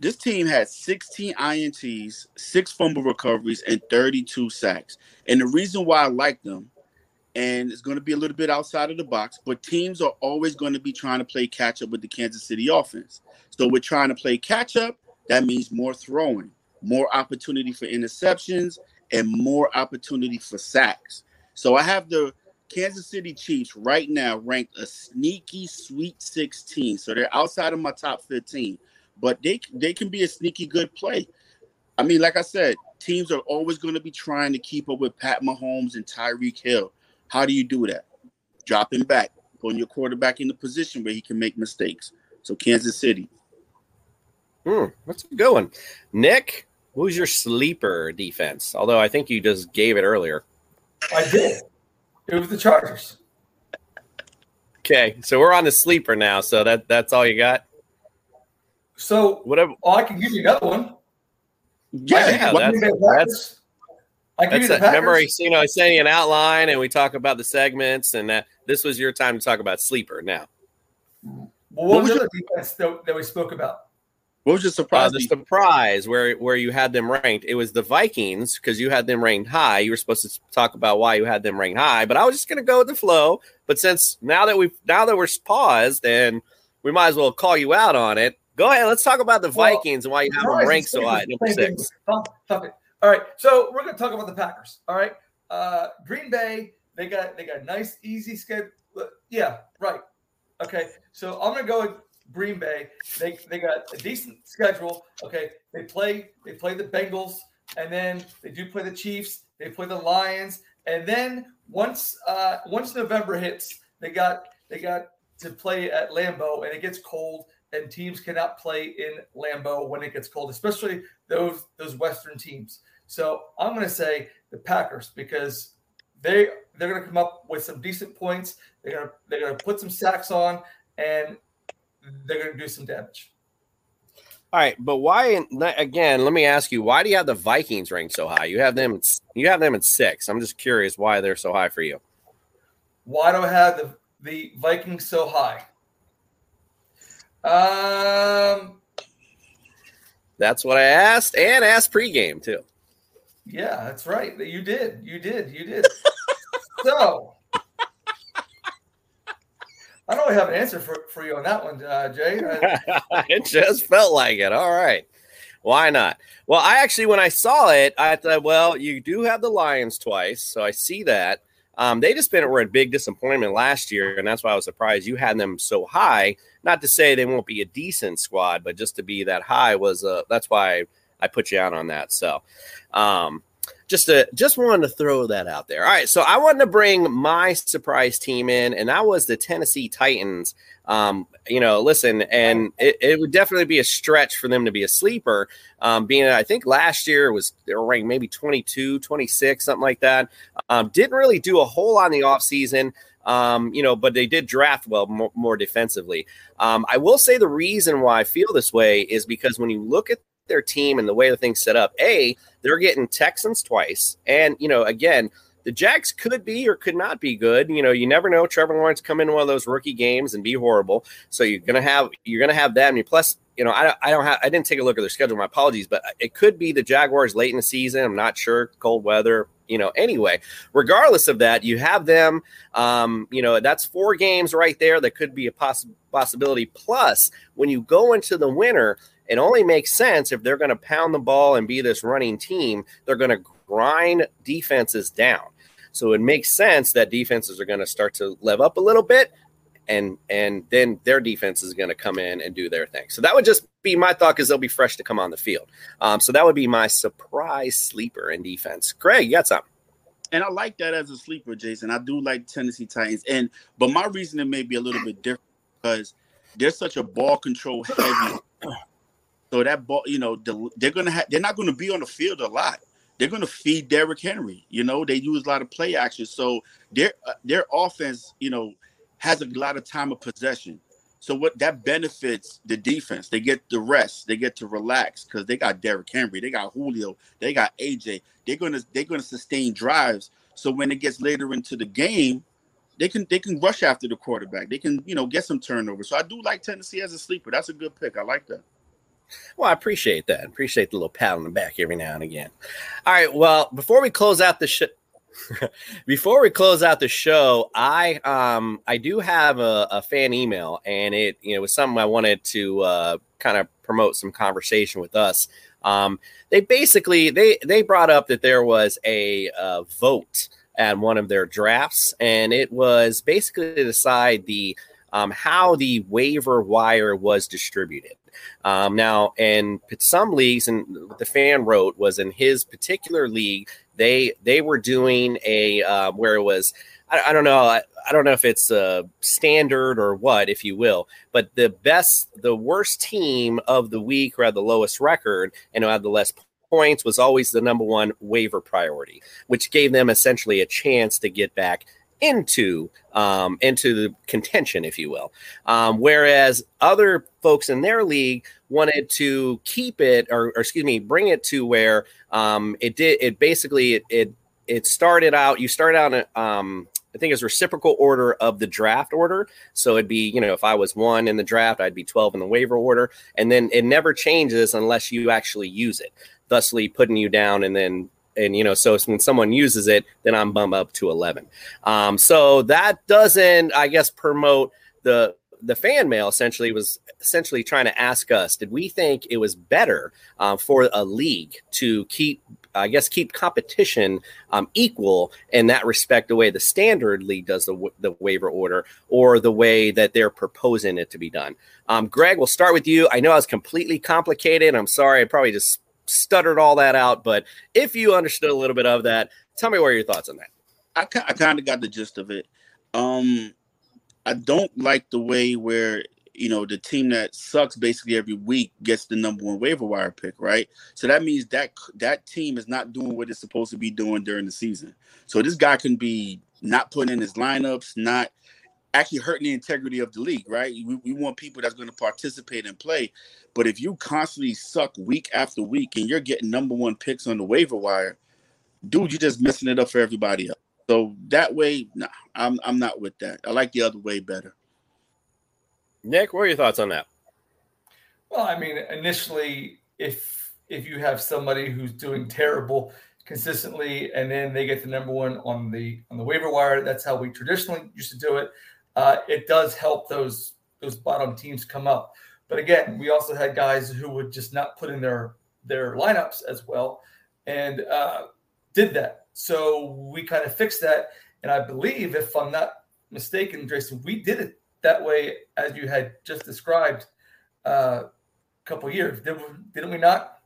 This team had 16 INTs, six fumble recoveries, and 32 sacks. And the reason why I like them, and it's going to be a little bit outside of the box, but teams are always going to be trying to play catch up with the Kansas City offense. So we're trying to play catch up. That means more throwing, more opportunity for interceptions, and more opportunity for sacks. So I have the Kansas City Chiefs right now ranked a sneaky Sweet 16. So they're outside of my top 15 but they they can be a sneaky good play. I mean, like I said, teams are always going to be trying to keep up with Pat Mahomes and Tyreek Hill. How do you do that? Drop him back, putting your quarterback in the position where he can make mistakes. So Kansas City. Hmm, that's a good one. Nick, who's your sleeper defense? Although I think you just gave it earlier. I did. It was the Chargers. Okay, so we're on the sleeper now. So that that's all you got. So whatever. Oh, I can give you another one. Yeah, I that's, can give you that's I give That's you the it. Remember, you know, I sent you an outline, and we talk about the segments, and that this was your time to talk about sleeper. Now, Well, what, was the other defense that, that we spoke about? What was your uh, surprise? the surprise where where you had them ranked, it was the Vikings because you had them ranked high. You were supposed to talk about why you had them ranked high, but I was just going to go with the flow. But since now that we've now that we're paused, and we might as well call you out on it. Go ahead, let's talk about the Well, Vikings and why you have them ranked so high, number six. Stop it. All right, so we're going to talk about the Packers. All right, uh, Green Bay. They got they got a nice easy schedule. Yeah, right. Okay, so I'm going to go with Green Bay. They they got a decent schedule. Okay, they play they play the Bengals, and then they do play the Chiefs. They play the Lions, and then once uh, once November hits, they got they got to play at Lambeau, and it gets cold, and teams cannot play in Lambeau when it gets cold, especially those those Western teams. So I'm going to say the Packers because they they're going to come up with some decent points. They're going to they're going to put some sacks on, and they're going to do some damage. All right, but why? Again, let me ask you: Why do you have the Vikings ranked so high? You have them. You have them at six. I'm just curious why they're so high for you. Why do I have the the Vikings so high? Um, that's what I asked, and asked pregame too. Yeah, that's right. You did. You did. You did. so I don't have an answer for, for you on that one, uh, Jay. it just felt like it. All right. Why not? Well, I actually, when I saw it, I thought, well, you do have the Lions twice. So I see that. Um, they just been were a big disappointment last year, and that's why I was surprised you had them so high. Not to say they won't be a decent squad, but just to be that high was uh, that's why I put you out on that. So, um, just to just wanted to throw that out there. All right, so I wanted to bring my surprise team in, and that was the Tennessee Titans. Um, you know, listen, and it, it, would definitely be a stretch for them to be a sleeper. Um, being, I think last year was they were ranked maybe 22, 26, something like that. Um, didn't really do a whole lot in the offseason. Um, you know, but they did draft well more, more defensively. Um, I will say the reason why I feel this way is because when you look at their team and the way the thing's set up, A, they're getting Texans twice. And, you know, again, the Jags could be or could not be good. You know, you never know. Trevor Lawrence come in one of those rookie games and be horrible. So you're gonna have you're gonna have that. And plus, you know, I, I don't have I didn't take a look at their schedule. My apologies, but it could be the Jaguars late in the season. I'm not sure. Cold weather. You know, anyway, regardless of that, you have them. Um, you know, that's four games right there that could be a poss- possibility. Plus, when you go into the winter, it only makes sense if they're going to pound the ball and be this running team. They're going to grind defenses down. So it makes sense that defenses are going to start to live up a little bit, and and then their defense is going to come in and do their thing. So that would just be my thought because they'll be fresh to come on the field. Um, so that would be my surprise sleeper in defense. Greg, you got something? And I like that as a sleeper, Jason. I do like Tennessee Titans, and but my reasoning may be a little bit different because they're such a ball control heavy so that ball, you know, they're gonna have they're not gonna be on the field a lot. They're gonna feed Derrick Henry. You know, they use a lot of play action. So their uh, their offense, you know, has a lot of time of possession. So what that benefits the defense. They get the rest. They get to relax because they got Derrick Henry. They got Julio. They got AJ. They're gonna they're gonna sustain drives. So when it gets later into the game, they can they can rush after the quarterback. They can you know get some turnovers. So I do like Tennessee as a sleeper. That's a good pick. I like that. Well, I appreciate that. Appreciate the little pat on the back every now and again. All right. Well, before we close out the show, before we close out the show, I um I do have a, a, fan email, and it you know was something I wanted to uh, kind of promote some conversation with us. Um, they basically they they brought up that there was a uh, vote at one of their drafts, and it was basically to decide the um, how the waiver wire was distributed. Um, now, in some leagues, and the fan wrote was in his particular league, they they were doing a uh, where it was. I, I don't know. I, I, don't know if it's a standard or what, if you will, but the best, the worst team of the week who had the lowest record and who had the less points was always the number one waiver priority, which gave them essentially a chance to get back into um, into the contention, if you will. Um, whereas other folks in their league wanted to keep it, or, or excuse me, bring it to where um, it did. It basically it, it it started out. You start out. Um, I think it's reciprocal order of the draft order. So it'd be, you know, if I was one in the draft, I'd be 12 in the waiver order. And then it never changes unless you actually use it, thusly putting you down and then and you know so when someone uses it then i'm bummed up to 11 um, so that doesn't i guess promote the the fan mail essentially was essentially trying to ask us did we think it was better uh, for a league to keep i guess keep competition um, equal in that respect the way the standard league does the, the waiver order or the way that they're proposing it to be done? Um, greg we'll start with you. I know i was completely complicated. I'm sorry. I probably just stuttered all that out, but if you understood a little bit of that, tell me what are your thoughts on that. I, I kind of got the gist of it. Um, I don't like the way where you know the team that sucks basically every week gets the number one waiver wire pick, right? So that means that that team is not doing what it's supposed to be doing during the season. So this guy can be not putting in his lineups, not actually hurting the integrity of the league, right? We, we want people that's going to participate and play. But if you constantly suck week after week and you're getting number one picks on the waiver wire, dude, you're just messing it up for everybody else. So that way, nah, I'm I'm not with that. I like the other way better. Nick, what are your thoughts on that? Well, I mean, initially, if if you have somebody who's doing terrible consistently, and then they get the number one on the on the waiver wire, that's how we traditionally used to do it. Uh, it does help those those bottom teams come up. But again, we also had guys who would just not put in their their lineups as well, and uh, did that. So we kind of fixed that. And I believe, if I'm not mistaken, Jason, we did it that way as you had just described uh, a couple years. Did, didn't we not?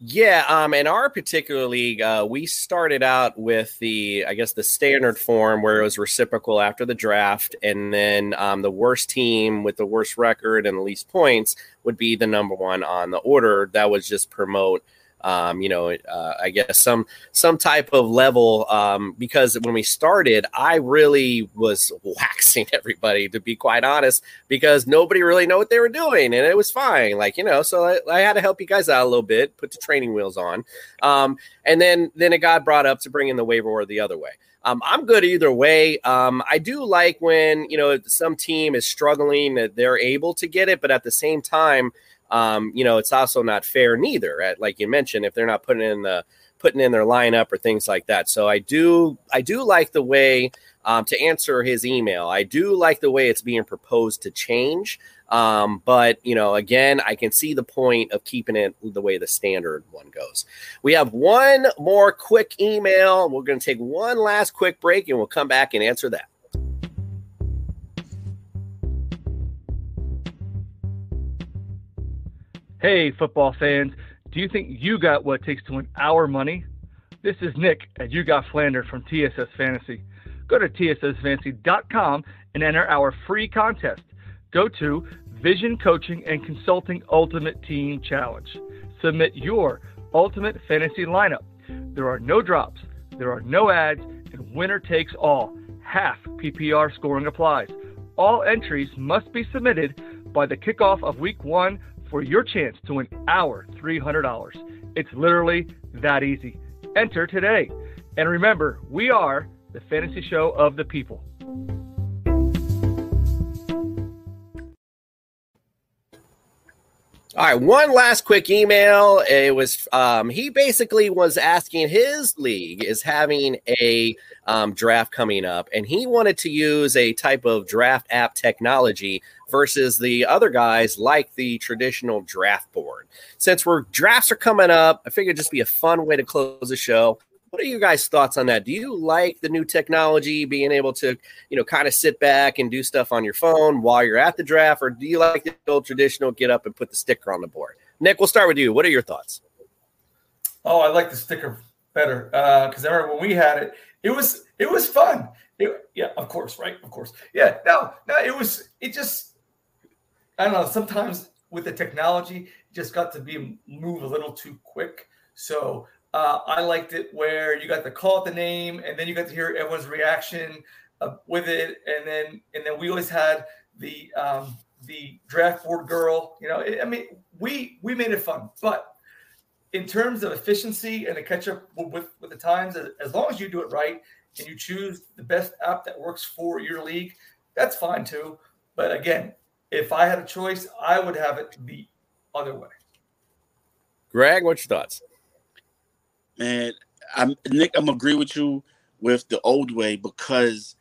Yeah, um, in our particular league, uh, we started out with the, I guess, the standard form where it was reciprocal after the draft, and then um, the worst team with the worst record and the least points would be the number one on the order. That was just promote um, you know, uh, I guess some some type of level. Um, because when we started, I really was waxing everybody, to be quite honest, because nobody really knew what they were doing, and it was fine. Like you know, so I, I had to help you guys out a little bit, put the training wheels on, um, and then then it got brought up to bring in the waiver or the other way. Um, I'm good either way. Um, I do like when you know some team is struggling that they're able to get it, but at the same time, um, you know, it's also not fair neither. At, like you mentioned, if they're not putting in the putting in their lineup or things like that. So I do I do like the way um, to answer his email. I do like the way it's being proposed to change. Um, but you know, again, I can see the point of keeping it the way the standard one goes. We have one more quick email. We're going to take one last quick break, and we'll come back and answer that. Hey, football fans, do you think you got what it takes to win our money? This is Nick and You Got Flander from TSS Fantasy. Go to tssfantasy.com and enter our free contest. Go to Vision Coaching and Consulting Ultimate Team Challenge. Submit your ultimate fantasy lineup. There are no drops, there are no ads, and winner takes all. Half PPR scoring applies. All entries must be submitted by the kickoff of week one for your chance to win our $300. It's literally that easy. Enter today. And remember, we are the fantasy show of the people. Right, one last quick email. It was um, he basically was asking his league is having a um, draft coming up, and he wanted to use a type of draft app technology versus the other guys like the traditional draft board. Since we're drafts are coming up, I figured it'd just be a fun way to close the show. What are you guys' thoughts on that? Do you like the new technology, being able to, you know, kind of sit back and do stuff on your phone while you're at the draft, or do you like the old traditional get up and put the sticker on the board? Nick, we'll start with you. What are your thoughts? Oh, I like the sticker better because uh, I remember when we had it, it was it was fun. It, yeah, of course, right? Of course. Yeah, no, no, it was it just I don't know. Sometimes with the technology, it just got to be move a little too quick. So uh, I liked it where you got to call it the name, and then you got to hear everyone's reaction uh, with it, and then and then we always had the um, the draft board girl. You know, I mean, we we made it fun, but in terms of efficiency and to catch up with with the times, as long as you do it right and you choose the best app that works for your league, that's fine too. But again, if I had a choice, I would have it the other way. Greg, what's your thoughts? Man, I'm Nick. I'm agree with you with the old way because,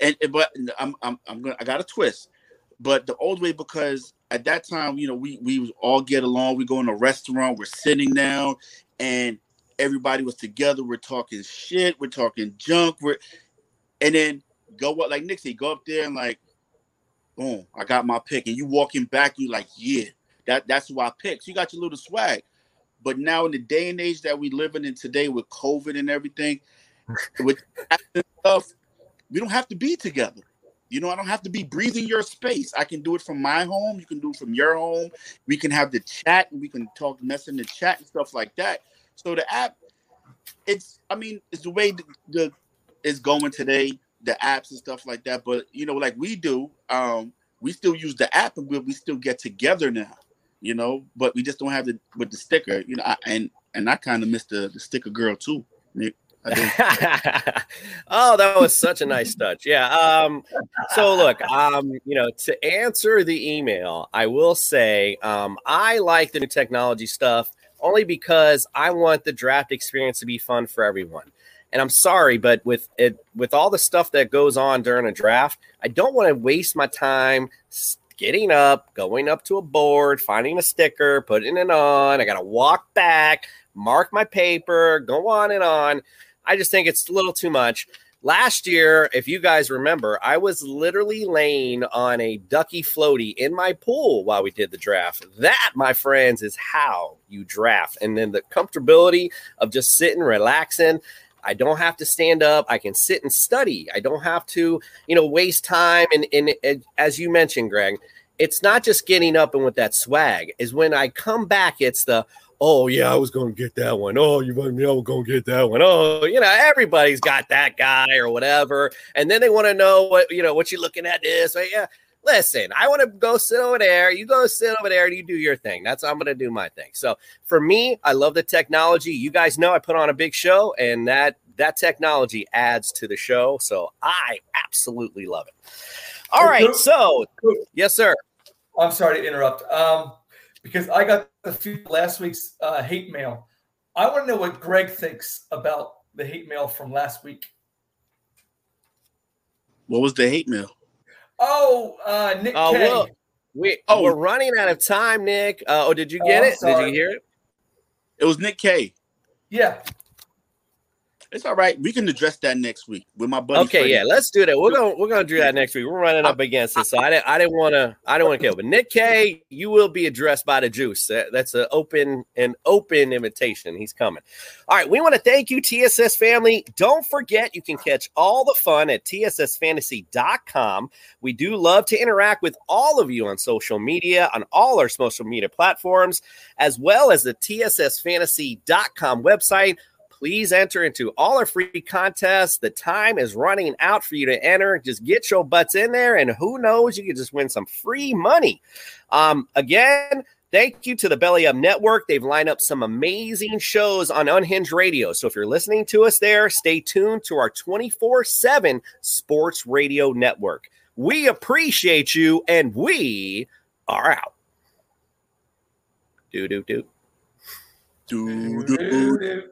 and but I'm I'm I'm gonna I got a twist, but the old way because at that time you know we we all get along. We go in a restaurant, we're sitting down, and everybody was together. We're talking shit. We're talking junk. We're and then go up like Nixie, go up there and like boom, I got my pick. And you walking back, you like, yeah, that that's who I picked. So you got your little swag. But now in the day and age that we living in today with COVID and everything, with stuff, we don't have to be together. You know, I don't have to be breathing your space. I can do it from my home. You can do it from your home. We can have the chat and we can talk, mess in the chat and stuff like that. So the app, it's, I mean, it's the way the, the is going today the apps and stuff like that. But you know, like we do, um, we still use the app and we, we still get together now. You know, but we just don't have the with the sticker. You know, I, and and I kind of missed the the sticker girl too, Nick. oh, that was such a nice touch. Yeah. Um, so look, um, you know, to answer the email, I will say um, I like the new technology stuff only because I want the draft experience to be fun for everyone. And I'm sorry, but with it with all the stuff that goes on during a draft, I don't want to waste my time getting up, going up to a board, finding a sticker, putting it on. I got to walk back, mark my paper, go on and on. I just think it's a little too much. Last year, if you guys remember, I was literally laying on a ducky floaty in my pool while we did the draft. That, my friends, is how you draft. And then the comfortability of just sitting, relaxing. I don't have to stand up. I can sit and study. I don't have to, you know, waste time. And, and, and as you mentioned, Greg, it's not just getting up and with that swag. Is when I come back, it's the oh yeah, I was gonna get that one. Oh, you know, I was gonna get that one. Oh, you know, everybody's got that guy or whatever, and then they want to know what you know what you looking at this. But yeah, listen, I want to go sit over there. You go sit over there and you do your thing. That's I'm gonna do my thing. So for me, I love the technology. You guys know I put on a big show, and that that technology adds to the show. So I absolutely love it. All right, so yes, sir. I'm sorry to interrupt. Um, because I got the few last week's uh, hate mail. I want to know what Greg thinks about the hate mail from last week. What was the hate mail? Oh, uh, Nick uh, Well, we, oh. we're running out of time, Nick. Uh, oh, did you get oh, it? Sorry. Did you hear it? It was Nick K. Yeah. It's all right. We can address that next week with my buddy. Okay, Freddie. yeah, let's do that. We're gonna we're gonna do that next week. We're running up against it, so I didn't I didn't want to I didn't want to kill. But Nick K, you will be addressed by the juice. That's an open an open invitation. He's coming. All right, we want to thank you, TSS family. Don't forget you can catch all the fun at tssfantasy.com. We do love to interact with all of you on social media, on all our social media platforms, as well as the tssfantasy.com website please enter into all our free contests. The time is running out for you to enter. Just get your butts in there, and who knows, you could just win some free money. Um, again, Thank you to the Belly Up Network. They've lined up some amazing shows on Unhinged Radio. So if you're listening to us there, stay tuned to our 24 7 sports radio network. We appreciate you and we are out. Do, do, do. Do, do, do.